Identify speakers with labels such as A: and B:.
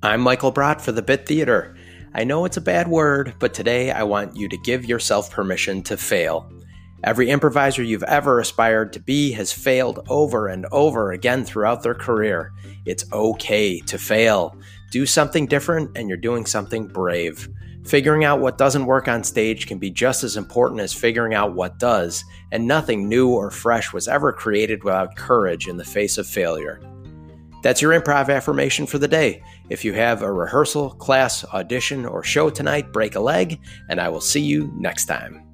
A: I'm Michael Brott for the Bit Theater. I know it's a bad word, but today I want you to give yourself permission to fail. Every improviser you've ever aspired to be has failed over and over again throughout their career. It's okay to fail. Do something different, and you're doing something brave. Figuring out what doesn't work on stage can be just as important as figuring out what does, and nothing new or fresh was ever created without courage in the face of failure. That's your improv affirmation for the day. If you have a rehearsal, class, audition, or show tonight, break a leg, and I will see you next time.